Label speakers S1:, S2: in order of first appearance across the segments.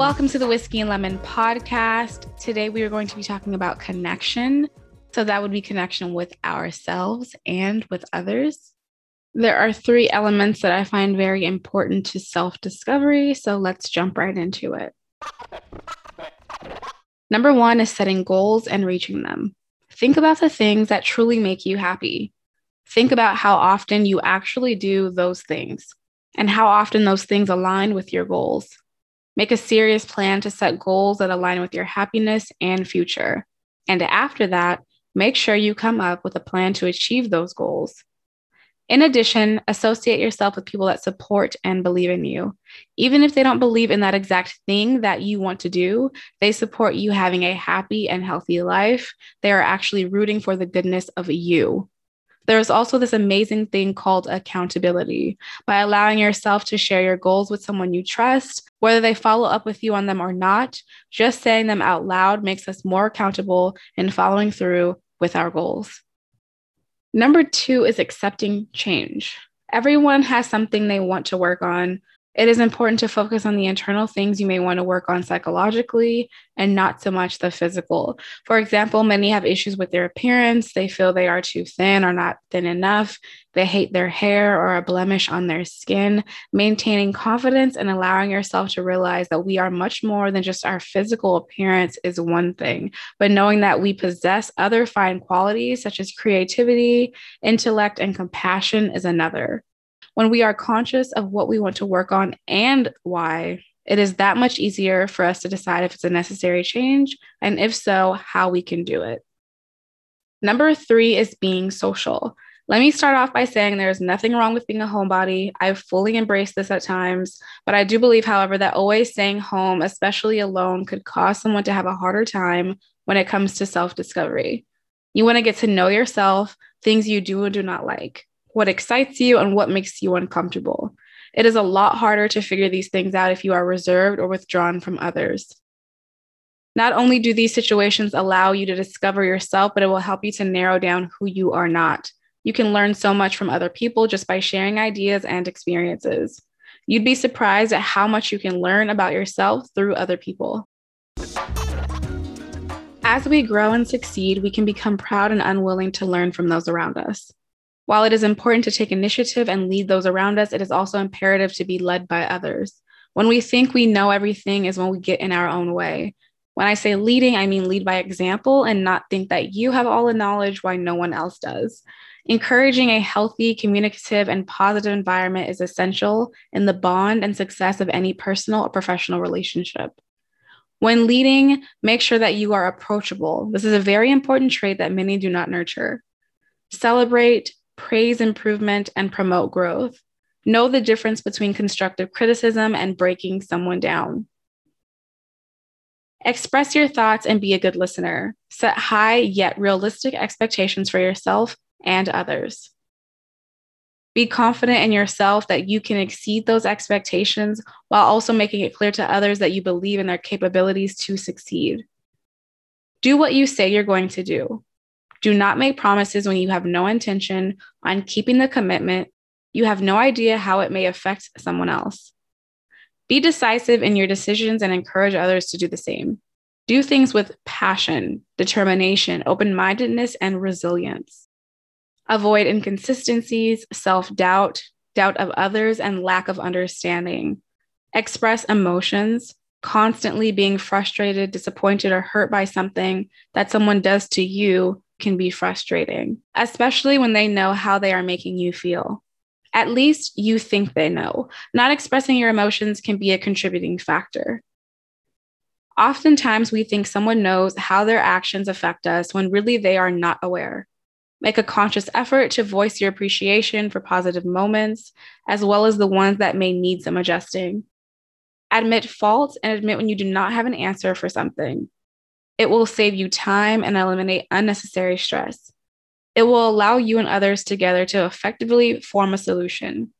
S1: welcome to the Whiskey and Lemon podcast. Today we are going to be talking about connection. So that would be connection with ourselves and with others. There are three elements that I find very important to self discovery. So let's jump right into it. Number one is setting goals and reaching them. Think about the things that truly make you happy. Think about how often you actually do those things and how often those things align with your goals. Make a serious plan to set goals that align with your happiness and future. And after that, make sure you come up with a plan to achieve those goals. In addition, associate yourself with people that support and believe in you. Even if they don't believe in that exact thing that you want to do, they support you having a happy and healthy life. They are actually rooting for the goodness of you. There's also this amazing thing called accountability. By allowing yourself to share your goals with someone you trust, whether they follow up with you on them or not, just saying them out loud makes us more accountable in following through with our goals. Number two is accepting change. Everyone has something they want to work on, it is important to focus on the internal things you may want to work on psychologically and not so much the physical. For example, many have issues with their appearance. They feel they are too thin or not thin enough. They hate their hair or a blemish on their skin. Maintaining confidence and allowing yourself to realize that we are much more than just our physical appearance is one thing, but knowing that we possess other fine qualities such as creativity, intellect, and compassion is another. When we are conscious of what we want to work on and why, it is that much easier for us to decide if it's a necessary change, and if so, how we can do it. Number three is being social. Let me start off by saying there's nothing wrong with being a homebody. I've fully embraced this at times, but I do believe, however, that always staying home, especially alone, could cause someone to have a harder time when it comes to self discovery. You want to get to know yourself, things you do and do not like what excites you and what makes you uncomfortable. It is a lot harder to figure these things out if you are reserved or withdrawn from others. Not only do these situations allow you to discover yourself, but it will help you to narrow down who you are not. You can learn so much from other people just by sharing ideas and experiences. You'd be surprised at how much you can learn about yourself through other people. As we grow and succeed, we can become proud and unwilling to learn from those around us. While it is important to take initiative and lead those around us, it is also imperative to be led by others. When we think we know everything is when we get in our own way. When I say leading, I mean lead by example and not think that you have all the knowledge while no one else does. Encouraging a healthy, communicative, and positive environment is essential in the bond and success of any personal or professional relationship. When leading, make sure that you are approachable. This is a very important trait that many do not nurture. Celebrate, praise improvement, and promote growth. Know the difference between constructive criticism and breaking someone down. Express your thoughts and be a good listener. Set high yet realistic expectations for yourself and others. Be confident in yourself that you can exceed those expectations while also making it clear to others that you believe in their capabilities to succeed. Do what you say you're going to do. Do not make promises when you have no intention on keeping the commitment. You have no idea how it may affect someone else. Be decisive in your decisions and encourage others to do the same. Do things with passion, determination, open mindedness, and resilience. Avoid inconsistencies, self doubt, doubt of others, and lack of understanding. Express emotions, constantly being frustrated, disappointed, or hurt by something that someone does to you can be frustrating, especially when they know how they are making you feel. At least you think they know. Not expressing your emotions can be a contributing factor. Oftentimes, we think someone knows how their actions affect us when really they are not aware. Make a conscious effort to voice your appreciation for positive moments, as well as the ones that may need some adjusting. Admit faults and admit when you do not have an answer for something. It will save you time and eliminate unnecessary stress. It will allow you and others together to effectively form a solution.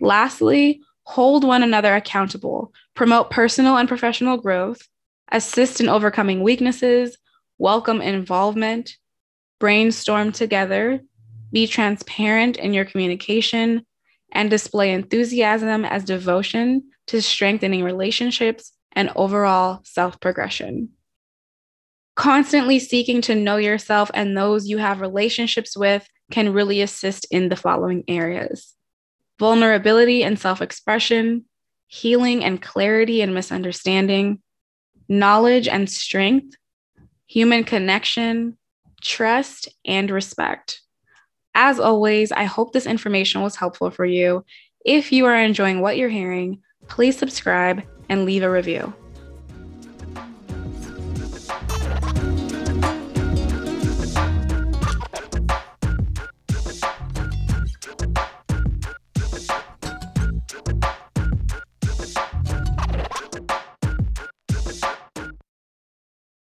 S1: Lastly, hold one another accountable, promote personal and professional growth, assist in overcoming weaknesses, welcome involvement, brainstorm together, be transparent in your communication, and display enthusiasm as devotion to strengthening relationships and overall self progression. Constantly seeking to know yourself and those you have relationships with can really assist in the following areas vulnerability and self expression, healing and clarity and misunderstanding, knowledge and strength, human connection, trust, and respect. As always, I hope this information was helpful for you. If you are enjoying what you're hearing, please subscribe and leave a review.